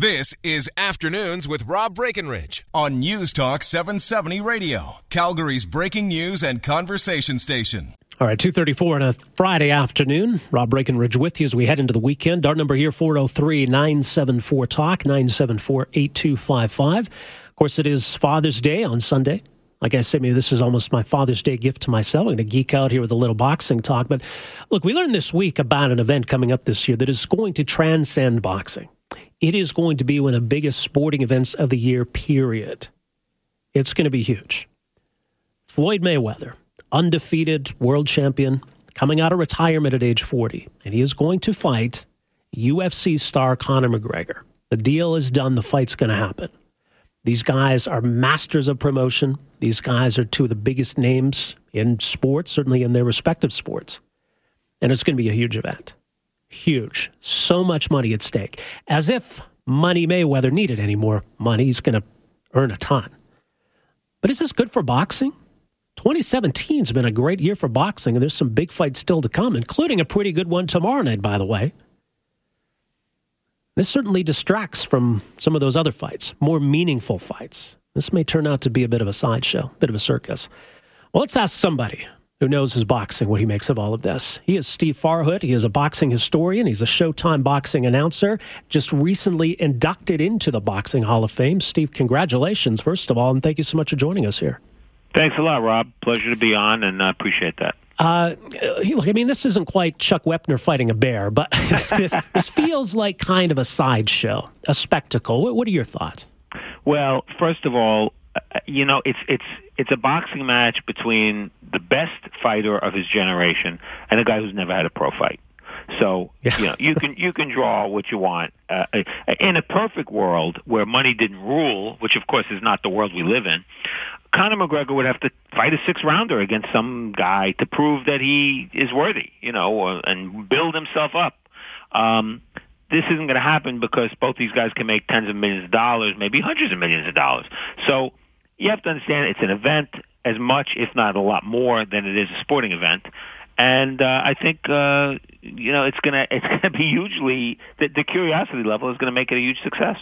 This is Afternoons with Rob Breckenridge on News Talk 770 Radio, Calgary's breaking news and conversation station. All right, 234 on a Friday afternoon. Rob Breckenridge with you as we head into the weekend. Our number here, 403-974-TALK, 974-8255. Of course, it is Father's Day on Sunday. Like I said, maybe this is almost my Father's Day gift to myself. I'm going to geek out here with a little boxing talk. But look, we learned this week about an event coming up this year that is going to transcend boxing. It is going to be one of the biggest sporting events of the year, period. It's going to be huge. Floyd Mayweather, undefeated world champion, coming out of retirement at age 40, and he is going to fight UFC star Conor McGregor. The deal is done, the fight's going to happen. These guys are masters of promotion. These guys are two of the biggest names in sports, certainly in their respective sports. And it's going to be a huge event huge. So much money at stake. As if Money Mayweather needed any more money. He's going to earn a ton. But is this good for boxing? 2017 has been a great year for boxing, and there's some big fights still to come, including a pretty good one tomorrow night, by the way. This certainly distracts from some of those other fights, more meaningful fights. This may turn out to be a bit of a sideshow, a bit of a circus. Well, let's ask somebody who knows his boxing, what he makes of all of this. He is Steve Farhood. He is a boxing historian. He's a Showtime boxing announcer, just recently inducted into the Boxing Hall of Fame. Steve, congratulations, first of all, and thank you so much for joining us here. Thanks a lot, Rob. Pleasure to be on, and I appreciate that. Uh, look, I mean, this isn't quite Chuck Wepner fighting a bear, but this, this feels like kind of a sideshow, a spectacle. What are your thoughts? Well, first of all, uh, you know, it's it's it's a boxing match between the best fighter of his generation and a guy who's never had a pro fight. So you know you can you can draw what you want. Uh, in a perfect world where money didn't rule, which of course is not the world we live in, Conor McGregor would have to fight a six rounder against some guy to prove that he is worthy, you know, and build himself up. Um, this isn't going to happen because both these guys can make tens of millions of dollars, maybe hundreds of millions of dollars. So you have to understand it's an event as much, if not a lot more, than it is a sporting event. And uh, I think uh, you know it's gonna it's gonna be hugely the, the curiosity level is gonna make it a huge success.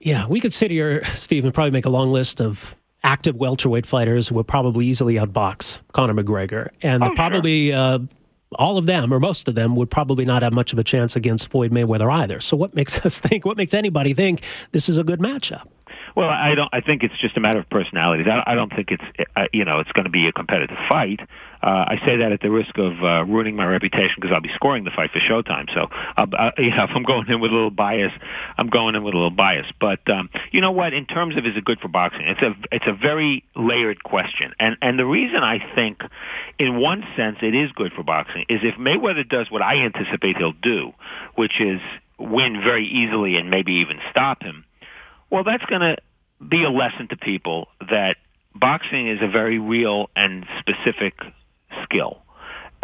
Yeah, we could sit here, Steve, and probably make a long list of active welterweight fighters who would probably easily outbox Conor McGregor, and oh, probably sure. uh, all of them or most of them would probably not have much of a chance against Floyd Mayweather either. So, what makes us think? What makes anybody think this is a good matchup? Well, I don't. I think it's just a matter of personalities. I, I don't think it's uh, you know it's going to be a competitive fight. Uh, I say that at the risk of uh, ruining my reputation because I'll be scoring the fight for Showtime. So, uh, uh, you know, if I'm going in with a little bias, I'm going in with a little bias. But um, you know what? In terms of is it good for boxing? It's a it's a very layered question, and and the reason I think, in one sense, it is good for boxing is if Mayweather does what I anticipate he'll do, which is win very easily and maybe even stop him well, that's going to be a lesson to people that boxing is a very real and specific skill.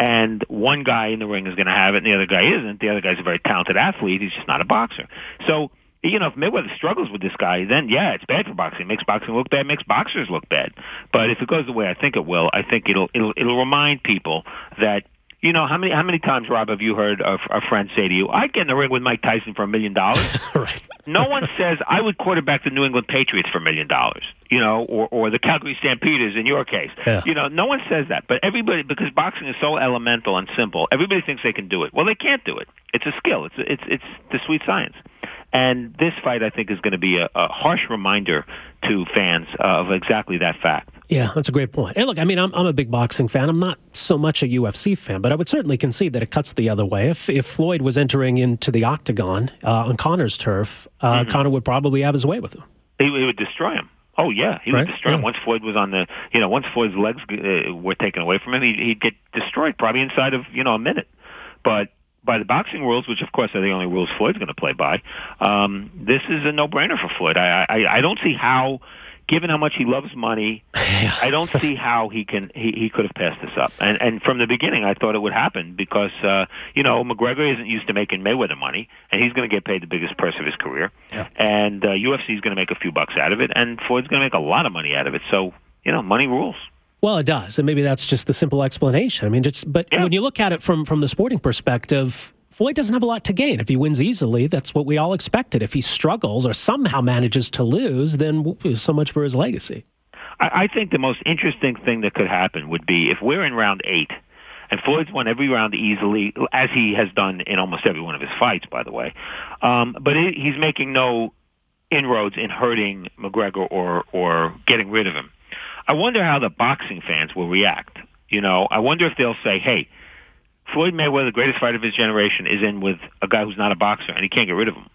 And one guy in the ring is going to have it, and the other guy isn't. The other guy's a very talented athlete. He's just not a boxer. So, you know, if Mayweather struggles with this guy, then yeah, it's bad for boxing. It makes boxing look bad. Makes boxers look bad. But if it goes the way I think it will, I think it'll it'll it'll remind people that you know how many how many times, Rob, have you heard a, a friend say to you, "I'd get in the ring with Mike Tyson for a million dollars"? Right. No one says I would quarterback the New England Patriots for a million dollars, you know, or or the Calgary Stampeders in your case. Yeah. You know, no one says that, but everybody because boxing is so elemental and simple, everybody thinks they can do it. Well, they can't do it. It's a skill. It's it's it's the sweet science. And this fight, I think, is going to be a, a harsh reminder to fans of exactly that fact. Yeah, that's a great point. And look, I mean, I'm, I'm a big boxing fan. I'm not so much a UFC fan, but I would certainly concede that it cuts the other way. If, if Floyd was entering into the octagon uh, on Conor's turf, uh, mm-hmm. Conor would probably have his way with him. He, he would destroy him. Oh yeah, he right? would destroy yeah. him. Once Floyd was on the, you know, once Floyd's legs uh, were taken away from him, he'd, he'd get destroyed probably inside of you know a minute. But by the boxing rules, which of course are the only rules Floyd's going to play by, um, this is a no-brainer for Floyd. I, I I don't see how given how much he loves money, I don't see how he can he, he could have passed this up. And and from the beginning, I thought it would happen because uh, you know McGregor isn't used to making Mayweather money, and he's going to get paid the biggest purse of his career. Yeah. And uh, UFC is going to make a few bucks out of it, and Floyd's going to make a lot of money out of it. So you know, money rules. Well, it does, and maybe that's just the simple explanation. I mean, just but Yeah. when you look at it from from the sporting perspective, Floyd doesn't have a lot to gain. If he wins easily, that's what we all expected. If he struggles or somehow manages to lose, then so much for his legacy. I, think the most interesting thing that could happen would be if we're in round eight, and Floyd's won every round easily, as he has done in almost every one of his fights, by the way. Um, but he's making no inroads in hurting McGregor or or getting rid of him. I wonder how the boxing fans will react. You know, I wonder if they'll say, "Hey, Floyd Mayweather, the greatest fighter of his generation, is in with a guy who's not a boxer, and he can't get rid of him."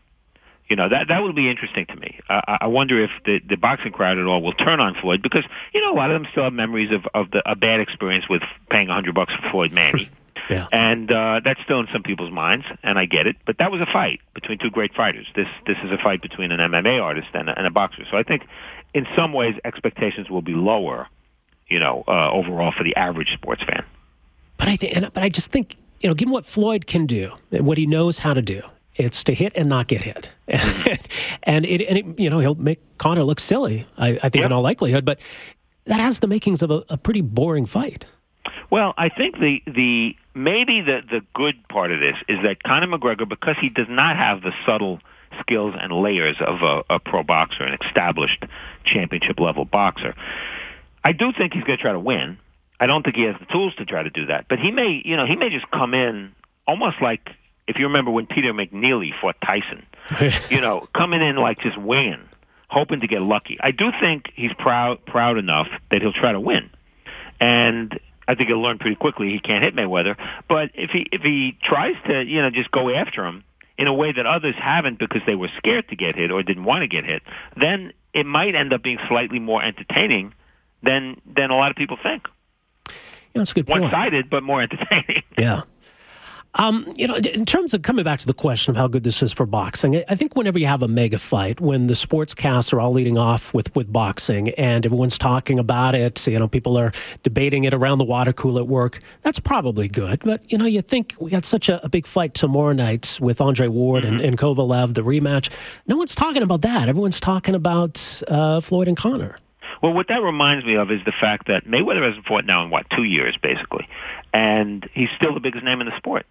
You know that that would be interesting to me. Uh, I wonder if the the boxing crowd at all will turn on Floyd because you know a lot of them still have memories of of the, a bad experience with paying a hundred bucks for Floyd Manny. Yeah. And uh, that's still in some people's minds, and I get it. But that was a fight between two great fighters. This this is a fight between an MMA artist and a, and a boxer. So I think, in some ways, expectations will be lower, you know, uh, overall for the average sports fan. But I think, but I just think, you know, given what Floyd can do, what he knows how to do, it's to hit and not get hit, and it, and it, you know, he'll make Conor look silly. I, I think yep. in all likelihood, but that has the makings of a, a pretty boring fight. Well, I think the the maybe the the good part of this is that Conor McGregor, because he does not have the subtle skills and layers of a, a pro boxer, an established championship level boxer, I do think he's going to try to win. I don't think he has the tools to try to do that, but he may, you know, he may just come in almost like if you remember when Peter McNeeley fought Tyson, you know, coming in like just winging, hoping to get lucky. I do think he's proud proud enough that he'll try to win, and I think he'll learn pretty quickly he can't hit Mayweather. But if he if he tries to you know just go after him in a way that others haven't because they were scared to get hit or didn't want to get hit, then it might end up being slightly more entertaining than than a lot of people think. Yeah, that's a good point. One sided, but more entertaining. Yeah. Um, you know, in terms of coming back to the question of how good this is for boxing, I think whenever you have a mega fight, when the sportscasts are all leading off with, with boxing and everyone's talking about it, you know, people are debating it around the water cooler at work, that's probably good. But, you know, you think we got such a, a big fight tomorrow night with Andre Ward mm-hmm. and, and Kovalev, the rematch. No one's talking about that. Everyone's talking about uh, Floyd and Conor. Well, what that reminds me of is the fact that Mayweather hasn't fought now in what two years, basically, and he's still the biggest name in the sport.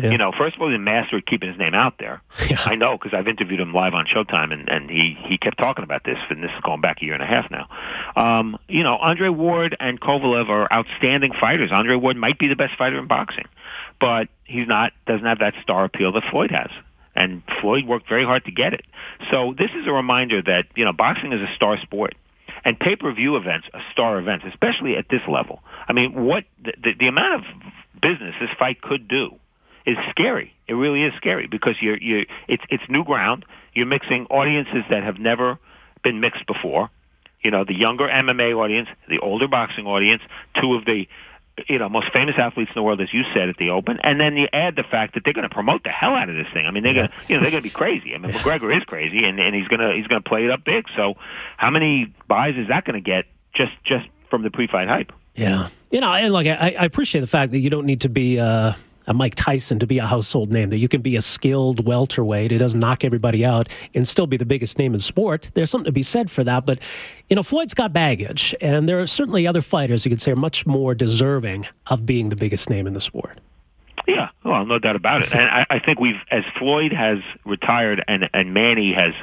Yeah. You know, first of all, he's a master at keeping his name out there. Yeah. I know because I've interviewed him live on Showtime, and, and he he kept talking about this, and this is going back a year and a half now. Um, you know, Andre Ward and Kovalev are outstanding fighters. Andre Ward might be the best fighter in boxing, but he's not doesn't have that star appeal that Floyd has. And Floyd worked very hard to get it. So this is a reminder that you know boxing is a star sport and pay-per-view events are star events, especially at this level. I mean, what the, the, the amount of business this fight could do is scary. It really is scary because you're you it's it's new ground. You're mixing audiences that have never been mixed before. You know, the younger MMA audience, the older boxing audience, two of the you know most famous athletes in the world, as you said at the Open, and then you add the fact that they're going to promote the hell out of this thing. I mean, they're going to you know they're going to be crazy. I mean. McGregor is crazy, and and he's going to he's going to play it up big. So, how many buys is that going to get just just from the pre-fight hype? Yeah, you know, and like I, I appreciate the fact that you don't need to be. Uh a Mike Tyson to be a household name, that you can be a skilled welterweight who doesn't knock everybody out and still be the biggest name in sport. There's something to be said for that. But, you know, Floyd's got baggage, and there are certainly other fighters you could say are much more deserving of being the biggest name in the sport. Yeah, well, no doubt about it. And I, I think we've, as Floyd has retired and, and Manny has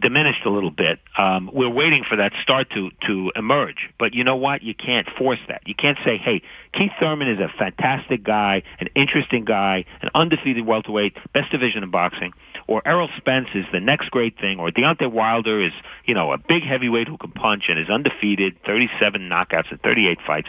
diminished a little bit. Um, we're waiting for that start to to emerge. But you know what? You can't force that. You can't say, "Hey, Keith Thurman is a fantastic guy, an interesting guy, an undefeated welterweight, best division in boxing," or Errol Spence is the next great thing, or Deontay Wilder is you know a big heavyweight who can punch and is undefeated, 37 knockouts in 38 fights.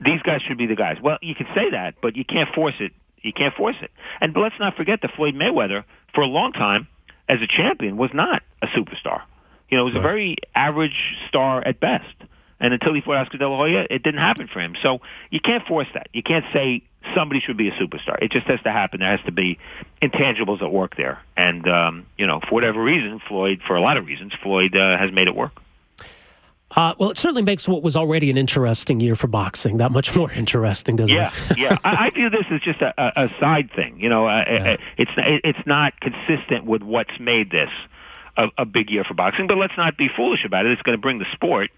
These guys should be the guys. Well, you can say that, but you can't force it. You can't force it. And let's not forget that Floyd Mayweather, for a long time, as a champion, was not a superstar. You know, he was right. a very average star at best. And until he fought Oscar De La Hoya, it didn't happen for him. So you can't force that. You can't say somebody should be a superstar. It just has to happen. There has to be intangibles at work there. And, um, you know, for whatever reason, Floyd, for a lot of reasons, Floyd uh, has made it work. Uh, well, it certainly makes what was already an interesting year for boxing that much more interesting, doesn't yeah, it? yeah, I, I view this as just a, a, side thing. You know, uh, yeah. it's it's not consistent with what's made this a, a big year for boxing. But let's not be foolish about it. It's going to bring the sport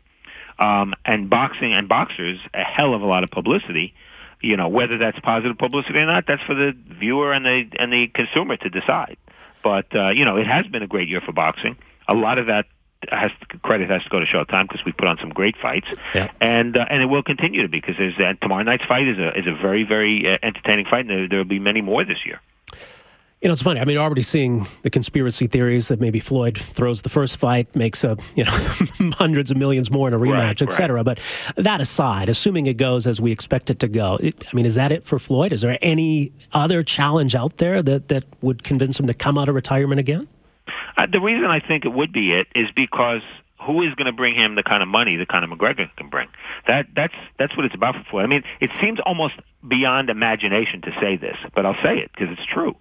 um, and boxing and boxers a hell of a lot of publicity. you know, whether that's positive publicity or not, that's for the viewer and the and the consumer to decide. But uh, you know, it has been a great year for boxing. A lot of that has credit has to go to Showtime because we put on some great fights, Yeah. and uh, and it will continue to be because uh, tomorrow night's fight is a is a very very uh, entertaining fight, and there will be many more this year. You know, it's funny. I mean, already seeing the conspiracy theories that maybe Floyd throws the first fight, makes a you know hundreds of millions more in a rematch, Right, et cetera. But that aside, assuming it goes as we expect it to go, it, I mean, is that it for Floyd? Is there any other challenge out there that that would convince him to come out of retirement again? Uh, the reason I think it would be it is because who is going to bring him the kind of money that Conor McGregor can bring? That that's that's what it's about for Floyd. I mean, it seems almost beyond imagination to say this, but I'll say it because it's true.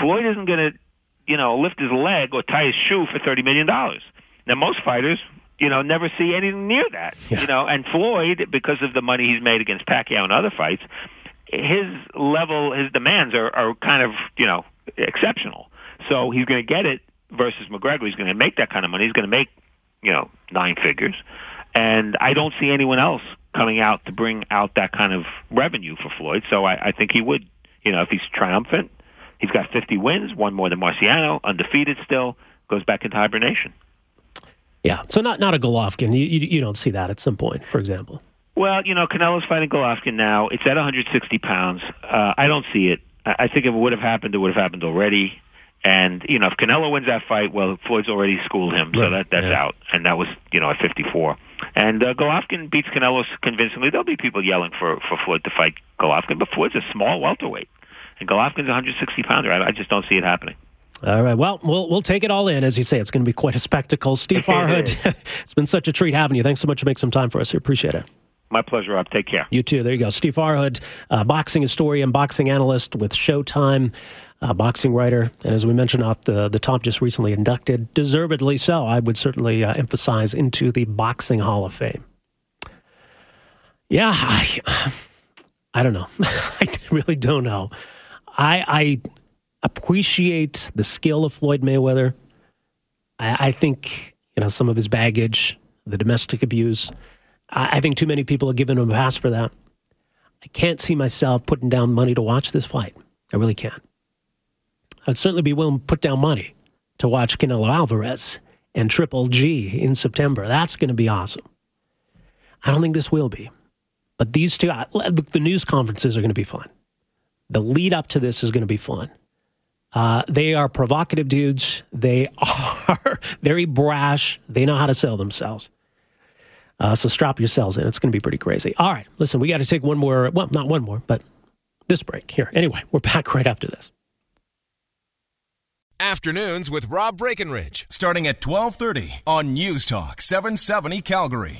Floyd isn't going to, you know, lift his leg or tie his shoe for thirty million dollars. Now, most fighters, you know, never see anything near that. Yeah. You know, and Floyd, because of the money he's made against Pacquiao and other fights, his level, his demands are, are kind of, you know, exceptional. So he's going to get it versus McGregor. He's going to make that kind of money. He's going to make, you know, nine figures. And I don't see anyone else coming out to bring out that kind of revenue for Floyd. So I, I think he would, you know, if he's triumphant, he's got 50 wins, one more than Marciano, undefeated still, goes back into hibernation. Yeah. So not not a Golovkin. You, you you don't see that at some point, for example. Well, you know, Canelo's fighting Golovkin now. It's at 160 pounds. Uh, I don't see it. I I think if it would have happened, it would have happened already. And you know, if Canelo wins that fight, well, Floyd's already schooled him, so that that's Yeah. out. And that was, you know, at 54. And uh, Golovkin beats Canelo convincingly. There'll be people yelling for for Floyd to fight Golovkin, but Floyd's a small welterweight, and Golovkin's a 160 pounder. I, I just don't see it happening. All right. Well, we'll we'll take it all in, as you say. It's going to be quite a spectacle. Steve Farhood, it's been such a treat having you. Thanks so much for making some time for us. We appreciate it. My pleasure, Rob. Take care. You too. There you go. Steve Farhood, uh, boxing historian, boxing analyst with Showtime, uh, boxing writer, and as we mentioned off the the top, just recently inducted, deservedly so. I would certainly uh, emphasize into the Boxing Hall of Fame. Yeah, I, I don't know. I really don't know. I, I appreciate the skill of Floyd Mayweather. I, I think you know some of his baggage, the domestic abuse. I, think too many people are giving him a pass for that. I can't see myself putting down money to watch this fight. I really can't. I'd certainly be willing to put down money to watch Canelo Alvarez and Triple G in September. That's going to be awesome. I don't think this will be. But these two, the news conferences are going to be fun. The lead up to this is going to be fun. Uh, they are provocative dudes. They are very brash. They know how to sell themselves. Uh, so strap yourselves in. It's going to be pretty crazy. All right, listen, we got to take one more. Well, not one more, but this break here. Anyway, we're back right after this. Afternoons with Rob Breckenridge, starting at 1230 on News Talk 770 Calgary.